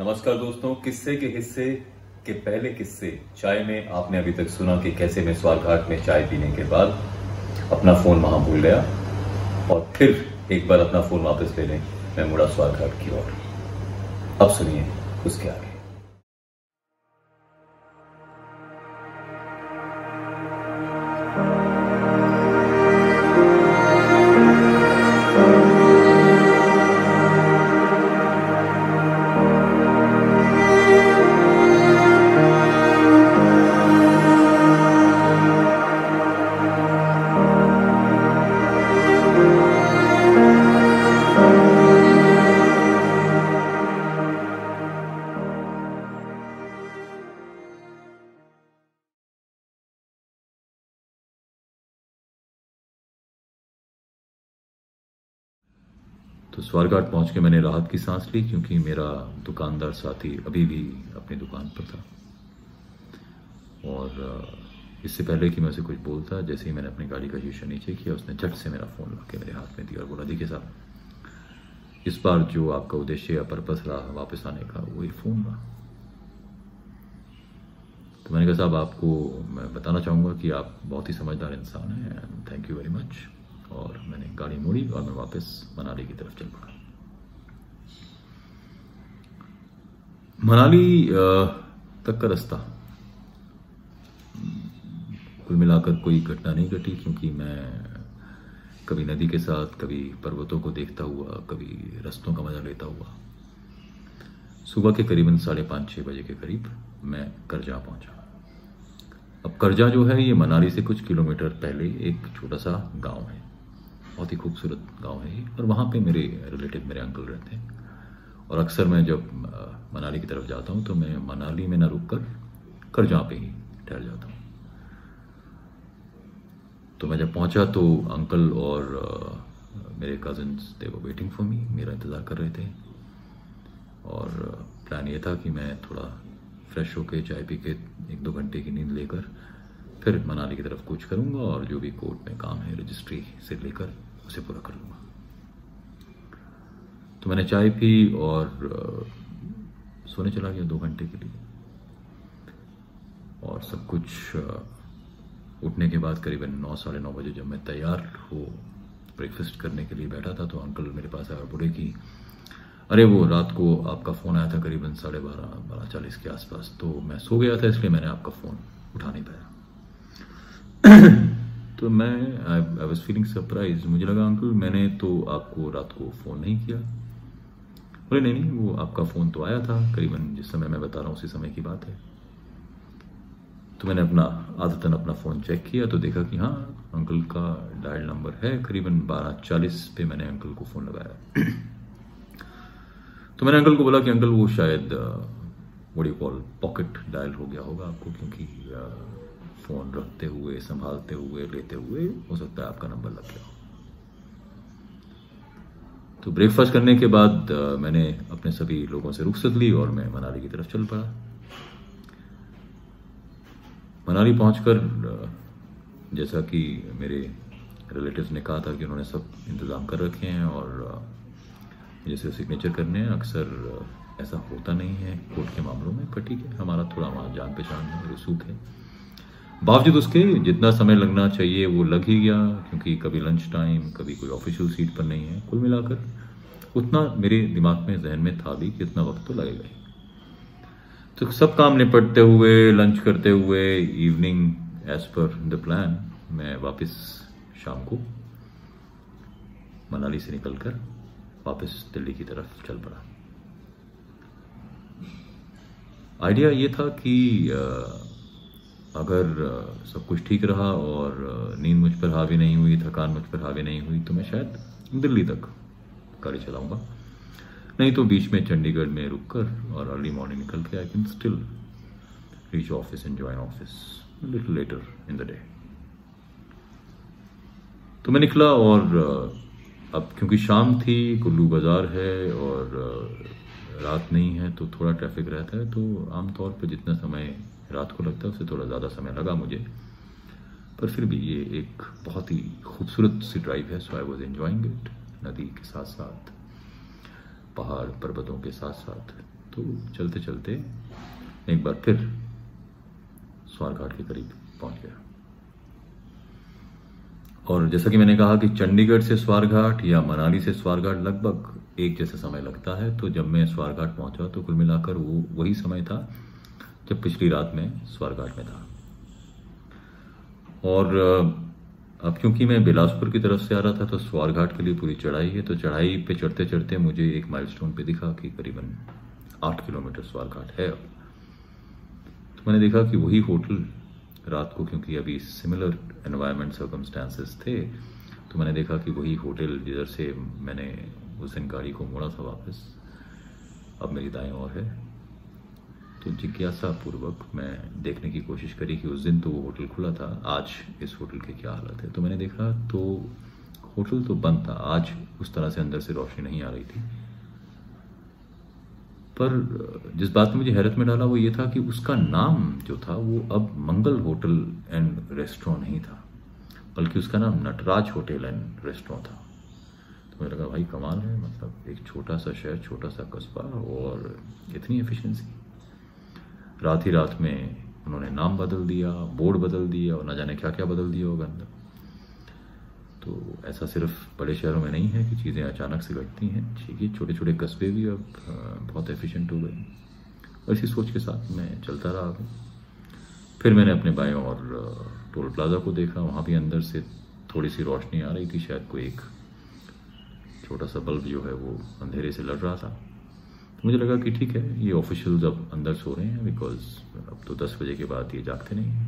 नमस्कार दोस्तों, किस्से के हिस्से के पहले किस्से। चाय में आपने अभी तक सुना कि कैसे मैं स्वारघाट में चाय पीने के बाद अपना फ़ोन वहाँ भूल गया और फिर एक बार अपना फ़ोन वापस ले लें। मैं मुड़ा स्वारघाट की ओर। अब सुनिए उसके आगे। तो स्वारघाट पहुँच के मैंने राहत की सांस ली, क्योंकि मेरा दुकानदार साथी अभी भी अपनी दुकान पर था। और इससे पहले कि मैं उसे कुछ बोलता, जैसे ही मैंने अपनी गाड़ी का शीशा नीचे किया, उसने झट से मेरा फ़ोन ला के मेरे हाथ में दिया और बोला, देखिए साहब, इस बार जो आपका उद्देश्य या पर्पस रहा वापस आने का, वो ये फ़ोन रहा। तो मैंने कहा, साहब, आपको मैं बताना चाहूँगा कि आप बहुत ही समझदार इंसान हैं थैंक यू वेरी मच और गाड़ी मोड़ी और मैं वापस मनाली की तरफ़ चल पड़ा। मनाली तक का रास्ता। कुल मिलाकर कोई घटना नहीं घटी क्योंकि मैं कभी नदी के साथ, कभी पर्वतों को देखता हुआ, कभी रस्तों का मज़ा लेता हुआ। सुबह के करीबन साढ़े पाँच छः बजे के करीब मैं करजा पहुँचा। अब करजा जो है, ये मनाली से कुछ किलोमीटर पहले एक छोटा सा गाँव है। बहुत ही खूबसूरत गाँव है ये। और वहाँ पे मेरे रिलेटिव, मेरे अंकल रहते हैं। और अक्सर मैं जब मनाली की तरफ़ जाता हूँ तो मैं मनाली में ना रुक कर करजा पे ही ठहर जाता हूँ। तो मैं जब पहुँचा तो अंकल और मेरे कजन्स दे वो वेटिंग फॉर मी मेरा इंतज़ार कर रहे थे। और प्लान ये था कि मैं थोड़ा फ्रेश होके चाय पी के एक दो घंटे की नींद लेकर फिर मनाली की तरफ़ कूच करूँगा और जो भी कोर्ट में काम है रजिस्ट्री से लेकर उसे पूरा कर लूँगा तो मैंने चाय पी और सोने चला गया दो घंटे के लिए। और सब कुछ उठने के बाद करीबन नौ, साढ़े नौ बजे जब मैं तैयार हो ब्रेकफास्ट करने के लिए बैठा था तो अंकल मेरे पास आया और बोले कि, अरे वो रात को आपका फ़ोन आया था करीबन साढ़े बारह बारह चालीस के आसपास तो मैं सो गया था, इसलिए मैंने आपका फ़ोन उठा नहीं पाया। तो मैं आई वॉज़ फीलिंग सरप्राइज़ मुझे लगा अंकल मैंने तो आपको रात को फ़ोन नहीं किया। बोले नहीं नहीं वो आपका फ़ोन तो आया था। करीबन जिस समय मैं बता रहा हूँ उसी समय की बात है। तो मैंने अपना आदतन अपना फ़ोन चेक किया तो देखा कि हाँ अंकल का डायल नंबर है। करीबन बारह चालीस पे मैंने अंकल को फ़ोन लगाया। तो मैंने अंकल को बोला कि अंकल वो शायद वडी कॉल पॉकेट डायल हो गया होगा आपको क्योंकि अ, फ़ोन रखते हुए, संभालते हुए, लेते हुए, हो सकता है आपका नंबर लग गया तो ब्रेकफास्ट करने के बाद मैंने अपने सभी लोगों से रुखसत ली और मैं मनाली की तरफ़ चल पड़ा। मनाली पहुंचकर जैसा कि मेरे रिलेटिव्स ने कहा था कि उन्होंने सब इंतज़ाम कर रखे हैं और जैसे सिग्नेचर करने हैं, अक्सर ऐसा होता नहीं है। कोर्ट के मामलों में, पर ठीक है, हमारा थोड़ा वहाँ जान पहचान है, रसूख है। बावजूद उसके जितना समय लगना चाहिए वो लग ही गया क्योंकि कभी लंच टाइम कभी कोई ऑफिशियल सीट पर नहीं है कुल मिलाकर उतना मेरे दिमाग में जहन में था भी कि इतना वक्त तो लगेगा ही तो सब काम निपटते हुए लंच करते हुए evening as per the plan मैं वापस शाम को मनाली से निकलकर वापस दिल्ली की तरफ़ चल पड़ा। आइडिया ये था कि अ, अगर सब कुछ ठीक रहा और नींद मुझ पर हावी नहीं हुई, थकान मुझ पर हावी नहीं हुई तो मैं शायद दिल्ली तक गाड़ी चलाऊँगा। नहीं तो बीच में चंडीगढ़ में रुक कर और अर्ली मॉर्निंग निकल के I can still reach office and join office little later in the day तो मैं निकला और अब क्योंकि शाम थी, कुल्लू बाज़ार है और रात नहीं है तो थोड़ा ट्रैफ़िक रहता है तो आमतौर पर जितना समय रात को लगता है उससे थोड़ा ज़्यादा समय लगा मुझे। पर फिर भी ये एक बहुत ही खूबसूरत सी ड्राइव है so I was enjoying it नदी के साथ साथ पहाड़, पर्वतों के साथ साथ तो चलते चलते एक बार फिर स्वार घाट के करीब पहुँच गया। और जैसा कि मैंने कहा कि चंडीगढ़ से स्वारघाट या मनाली से स्वारघाट लगभग एक जैसा समय लगता है तो जब मैं स्वारघाट पहुँचा तो कुल मिलाकर वो वही समय था जब पिछली रात में स्वारघाट में था। और अब क्योंकि मैं बिलासपुर की तरफ़ से आ रहा था तो स्वारघाट के लिए पूरी चढ़ाई है तो चढ़ाई पे चढ़ते चढ़ते मुझे एक माइलस्टोन पे दिखा कि करीबन आठ किलोमीटर स्वारघाट है। तो मैंने देखा कि वही होटल रात को, क्योंकि अभी सिमिलर एनवायरमेंट सर्कमस्टांसेस थे तो मैंने देखा कि वही होटल जिधर से मैंने उस दिन गाड़ी को मोड़ा था वापस, अब मेरी दाएँ और है। तो जिज्ञासा पूर्वक मैं देखने की कोशिश करी कि उस दिन तो वो होटल खुला था। आज इस होटल की क्या हालत है? तो मैंने देखा तो होटल तो बंद था। आज उस तरह से अंदर से रोशनी नहीं आ रही थी। पर जिस बात ने मुझे हैरत में डाला वो ये था कि उसका नाम जो था वो अब मंगल होटल एंड रेस्टोरेंट नहीं था, बल्कि उसका नाम नटराज होटल एंड रेस्टोरेंट था। तो मुझे लगा, भाई कमाल है मतलब एक छोटा सा शहर, छोटा सा कस्बा और इतनी एफिशिएंसी रात ही रात में उन्होंने नाम बदल दिया, बोर्ड बदल दिया और ना जाने क्या क्या बदल दिया होगा अंदर। तो ऐसा सिर्फ़ बड़े शहरों में नहीं है कि चीज़ें अचानक से घटती हैं। ठीक है छोटे छोटे कस्बे भी अब बहुत एफिशिएंट हो गए। और इसी सोच के साथ मैं चलता रहा आगे। फिर मैंने अपने बाएँ और टोल प्लाजा को देखा। वहाँ भी अंदर से थोड़ी सी रोशनी आ रही थी, शायद कोई एक छोटा सा बल्ब जो है वो अंधेरे से लड़ रहा था। तो मुझे लगा कि ठीक है, ये ऑफिशियल्स अब अंदर सो रहे हैं बिकॉज़ अब तो दस बजे के बाद ये जागते नहीं हैं।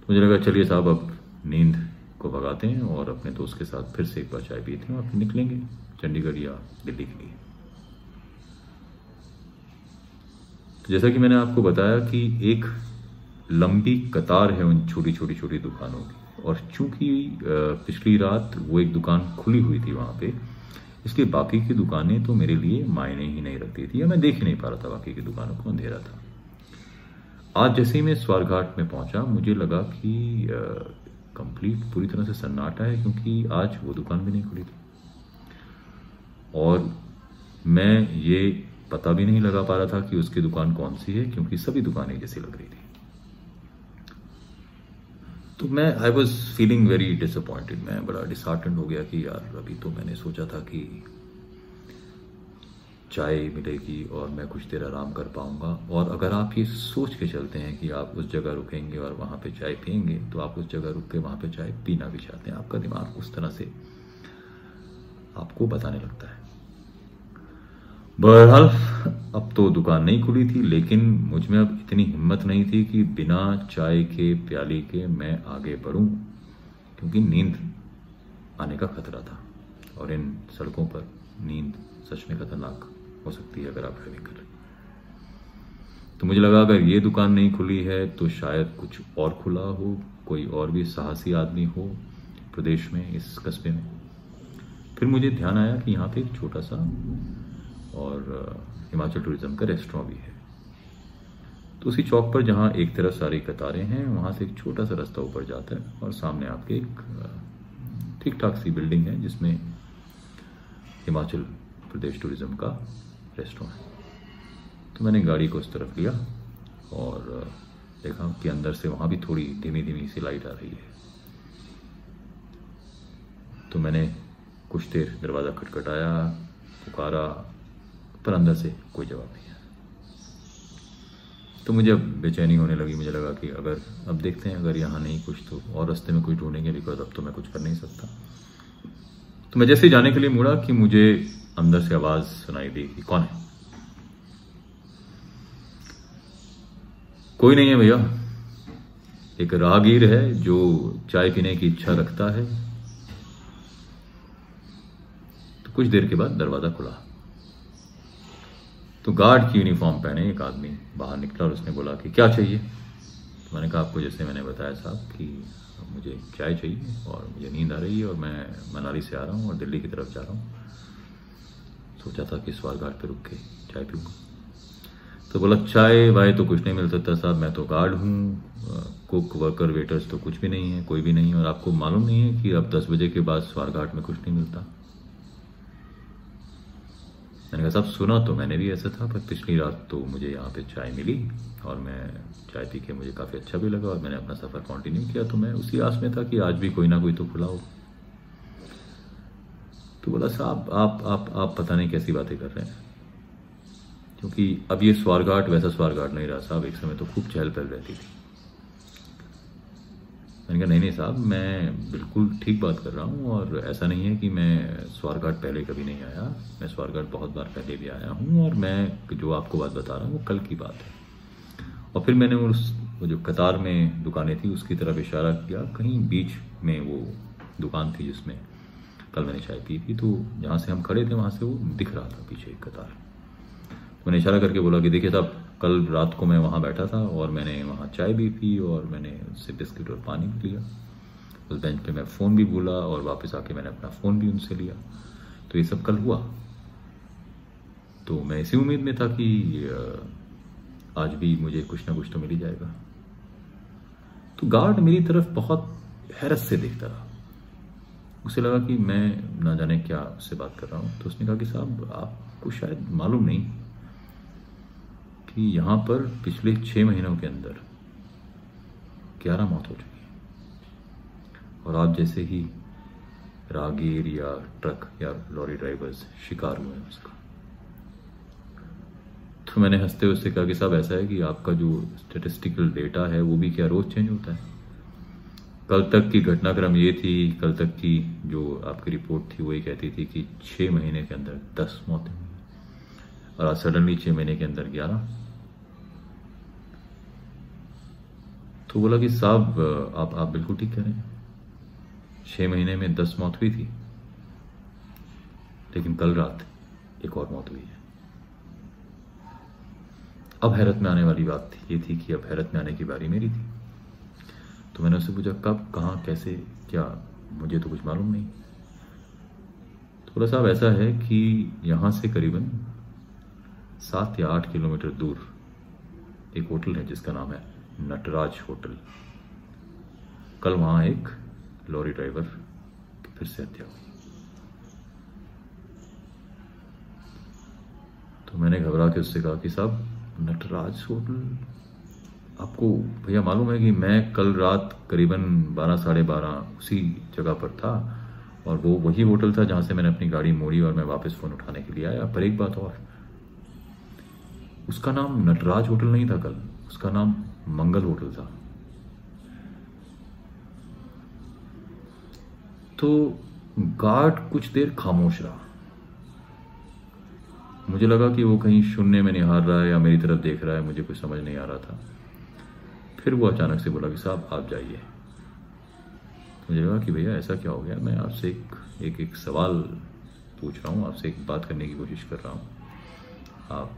तो मुझे लगा, चलिए साहब, अब नींद को भगाते हैं और अपने दोस्त के साथ फिर से एक बार चाय पीते हैं और फिर निकलेंगे चंडीगढ़ या दिल्ली के लिए। तो जैसा कि मैंने आपको बताया कि एक लंबी कतार है उन छोटी छोटी छोटी दुकानों की। और चूँकि पिछली रात वो एक दुकान खुली हुई थी वहाँ पे इसलिए बाकी की दुकानें तो मेरे लिए मायने ही नहीं रखती थी, या मैं देख ही नहीं पा रहा था बाकी की दुकानों को अंधेरा था। आज जैसे ही मैं स्वारघाट में पहुँचा, मुझे लगा कि कंप्लीट पूरी तरह से सन्नाटा है, क्योंकि आज वो दुकान भी नहीं खुली थी। और मैं ये पता भी नहीं लगा पा रहा था कि उसकी दुकान कौन सी है, क्योंकि सभी दुकानें जैसी लग रही थी। तो मैं I was feeling very disappointed मैं बड़ा डिसहार्टेंड हो गया कि यार, अभी तो मैंने सोचा था कि चाय मिलेगी और मैं कुछ देर आराम कर पाऊँगा। और अगर आप ये सोच के चलते हैं कि आप उस जगह रुकेंगे और वहाँ पे चाय पियेंगे तो आप उस जगह रुक के वहाँ पे चाय पीना भी चाहते हैं। आपका दिमाग उस तरह से आपको बताने लगता है। बहरहाल अब तो दुकान नहीं खुली थी, लेकिन मुझमें अब इतनी हिम्मत नहीं थी कि बिना चाय के, प्याली के मैं आगे बढ़ूं, क्योंकि नींद आने का खतरा था। और इन सड़कों पर नींद सच में खतरनाक हो सकती है अगर आप ड्राइविंग कर तो मुझे लगा, अगर ये दुकान नहीं खुली है तो शायद कुछ और खुला हो, कोई और भी साहसी आदमी हो प्रदेश में, इस कस्बे में। फिर मुझे ध्यान आया कि यहाँ पे एक छोटा सा और हिमाचल टूरिज़्म का रेस्टोरेंट भी है। तो उसी चौक पर जहाँ एक तरफ़ सारी कतारें हैं, वहाँ से एक छोटा सा रास्ता ऊपर जाता है और सामने आपके एक ठीक ठाक सी बिल्डिंग है, जिसमें हिमाचल प्रदेश टूरिज़्म का रेस्टोरेंट है। तो मैंने गाड़ी को उस तरफ़ लिया और देखा कि अंदर से वहाँ भी थोड़ी धीमी धीमी सी लाइट आ रही है। तो मैंने कुछ देर दरवाज़ा खटखटाया, पुकारा पर अंदर से कोई जवाब नहीं आया तो मुझे अब बेचैनी होने लगी। मुझे लगा कि अगर अब देखते हैं, अगर यहाँ नहीं कुछ तो और रास्ते में कुछ ढूंढेंगे बिकॉज़ अब तो मैं कुछ कर नहीं सकता। तो मैं जैसे जाने के लिए मुड़ा कि मुझे अंदर से आवाज़ सुनाई दी कि कौन है? कोई नहीं है भैया। एक राहगीर है जो चाय पीने की इच्छा रखता है। तो कुछ देर के बाद दरवाज़ा खुला। तो गार्ड की यूनिफॉर्म पहने एक आदमी बाहर निकला और उसने बोला कि क्या चाहिए? तो मैंने कहा, आपको जैसे मैंने बताया साहब कि मुझे चाय चाहिए और मुझे नींद आ रही है और मैं मनाली से आ रहा हूँ और दिल्ली की तरफ़ जा रहा हूँ। सोचा था कि सवार घाट पर रुक के चाय पीऊँगा। तो बोला, चाय वाय तो कुछ नहीं मिल सकता साहब, मैं तो गार्ड हूँ, कुक, वर्कर, वेटर्स तो कुछ भी नहीं है, कोई भी नहीं है और आपको मालूम नहीं है कि अब दस बजे के बाद सवार घाट में कुछ नहीं मिलता। मैंने कहा, साहब, सुना तो मैंने भी ऐसा था, पर पिछली रात तो मुझे यहाँ पे चाय मिली और मैं चाय पी के मुझे काफ़ी अच्छा भी लगा और मैंने अपना सफ़र कंटिन्यू किया। तो मैं उसी आस में था कि आज भी कोई ना कोई तो खुला हो। तो बोला, साहब, आप आप आप पता नहीं कैसी बातें कर रहे हैं। क्योंकि अब ये स्वारघाट वैसा स्वारघाट नहीं रहा। साहब, एक समय तो खूब चहल पहल रहती थी। मैंने कहा, नहीं नहीं साहब, मैं बिल्कुल ठीक बात कर रहा हूँ और ऐसा नहीं है कि मैं स्वारघाट पहले कभी नहीं आया। मैं स्वारघाट बहुत बार पहले भी आया हूँ और मैं जो आपको बात बता रहा हूँ, वो कल की बात है। और फिर मैंने उस, वो जो कतार में दुकानें थी, उसकी तरफ़ इशारा किया। कहीं बीच में वो दुकान थी जिसमें कल मैंने चाय पी थी तो जहाँ से हम खड़े थे, वहाँ से वो दिख रहा था पीछे एक कतार। तो मैंने इशारा करके बोला कि, देखिए साहब कल रात को मैं वहाँ बैठा था और मैंने वहाँ चाय भी पी और मैंने उससे बिस्किट और पानी भी लिया। उस बेंच पे मैं फ़ोन भी भूला और वापस आके मैंने अपना फ़ोन भी उनसे लिया। तो ये सब कल हुआ। तो मैं इसी उम्मीद में था कि आज भी मुझे कुछ ना कुछ तो मिल ही जाएगा। तो गार्ड मेरी तरफ़ बहुत हैरत से देखता रहा। उसे लगा कि मैं ना जाने क्या उससे बात कर रहा हूँ। तो उसने कहा कि साहब, आपको शायद मालूम नहीं कि यहाँ पर पिछले छः महीनों के अंदर ग्यारह मौत हो चुकी है। और आप जैसे ही रागीर या ट्रक या लॉरी ड्राइवर्स शिकार हुए हैं उसका। तो मैंने हँसते हुए कहा कि साहब, ऐसा है कि आपका जो स्टेटिस्टिकल डेटा है, वो भी क्या रोज़ चेंज होता है? कल तक की घटनाक्रम ये थी, कल तक की जो आपकी रिपोर्ट थी, वही कहती थी कि छः महीने के अंदर दस मौतें हुई। और आज सडनली छः महीने के अंदर ग्यारह तो बोला कि साहब, आप आप बिल्कुल ठीक कह रहे हैं। छः महीने में दस मौत हुई थी, लेकिन कल रात एक और मौत हुई है। अब हैरत में आने वाली बात थी ये थी कि अब हैरत में आने की बारी मेरी थी। तो मैंने उससे पूछा, कब, कहाँ, कैसे, क्या, मुझे तो कुछ मालूम नहीं। थोड़ा साहब, ऐसा है कि यहाँ से करीबन सात या आठ किलोमीटर दूर एक होटल है जिसका नाम है नटराज होटल। कल वहाँ एक लॉरी ड्राइवर की फिर से हत्या हुई तो मैंने घबरा के उससे कहा कि साहब, नटराज होटल, आपको भैया मालूम है कि मैं कल रात करीबन बारह, साढ़े बारह उसी जगह पर था और वो वही होटल था जहाँ से मैंने अपनी गाड़ी मोड़ी और मैं वापस फ़ोन उठाने के लिए आया। पर एक बात और उसका नाम नटराज होटल नहीं था कल, उसका नाम मंगल होटल था। तो गार्ड कुछ देर खामोश रहा। मुझे लगा कि वो कहीं शून्य में निहार रहा है या मेरी तरफ़ देख रहा है, मुझे कुछ समझ नहीं आ रहा था। फिर वो अचानक से बोला कि साहब, आप जाइए। मुझे लगा कि भैया, ऐसा क्या हो गया? मैं आपसे एक एक एक सवाल पूछ रहा हूँ, आपसे एक बात करने की कोशिश कर रहा हूँ। आप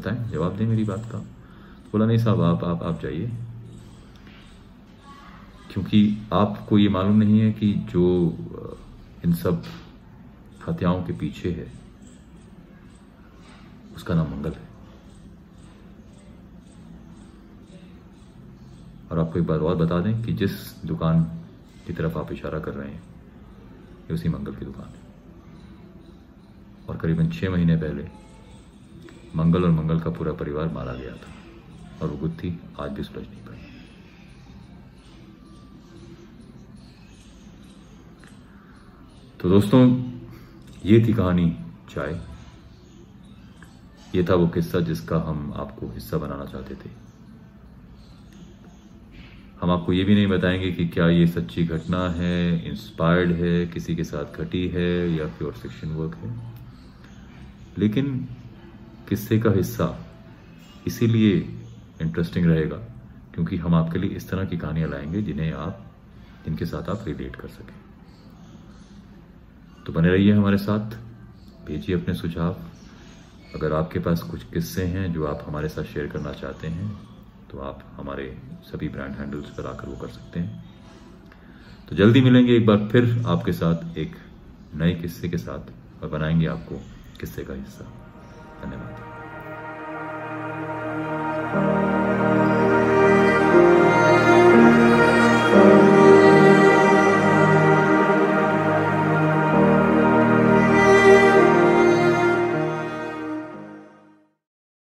बताएँ जवाब दें मेरी बात का। बोला, नहीं साहब, आप आप आप जाइए। क्योंकि आपको ये मालूम नहीं है कि जो इन सब हत्याओं के पीछे है, उसका नाम मंगल है। और आपको एक बात और बता दें कि जिस दुकान की तरफ़ आप इशारा कर रहे हैं, ये उसी मंगल की दुकान है। और करीबन छः महीने पहले मंगल और मंगल का पूरा परिवार मारा गया था और वो गुत्थी आज भी सुलझ नहीं पाई तो दोस्तों, ये थी कहानी चाय। ये था वो किस्सा जिसका हम आपको हिस्सा बनाना चाहते थे। हम आपको ये भी नहीं बताएँगे कि क्या ये सच्ची घटना है इंस्पायर्ड है, किसी के साथ घटी है या प्योर फिक्शन वर्क है। लेकिन किस्से का हिस्सा। इसीलिए इंटरेस्टिंग रहेगा, क्योंकि हम आपके लिए इस तरह की कहानियाँ लाएँगे जिन्हें आप, जिनके साथ आप रिलेट कर सकें। तो बने रहिए हमारे साथ, भेजिए अपने सुझाव। अगर आपके पास कुछ किस्से हैं जो आप हमारे साथ शेयर करना चाहते हैं तो आप हमारे सभी ब्रांड हैंडल्स पर आकर वो कर सकते हैं। तो जल्दी मिलेंगे एक बार फिर आपके साथ एक नए किस्से के साथ, और बनाएँगे आपको किस्से का हिस्सा। धन्यवाद।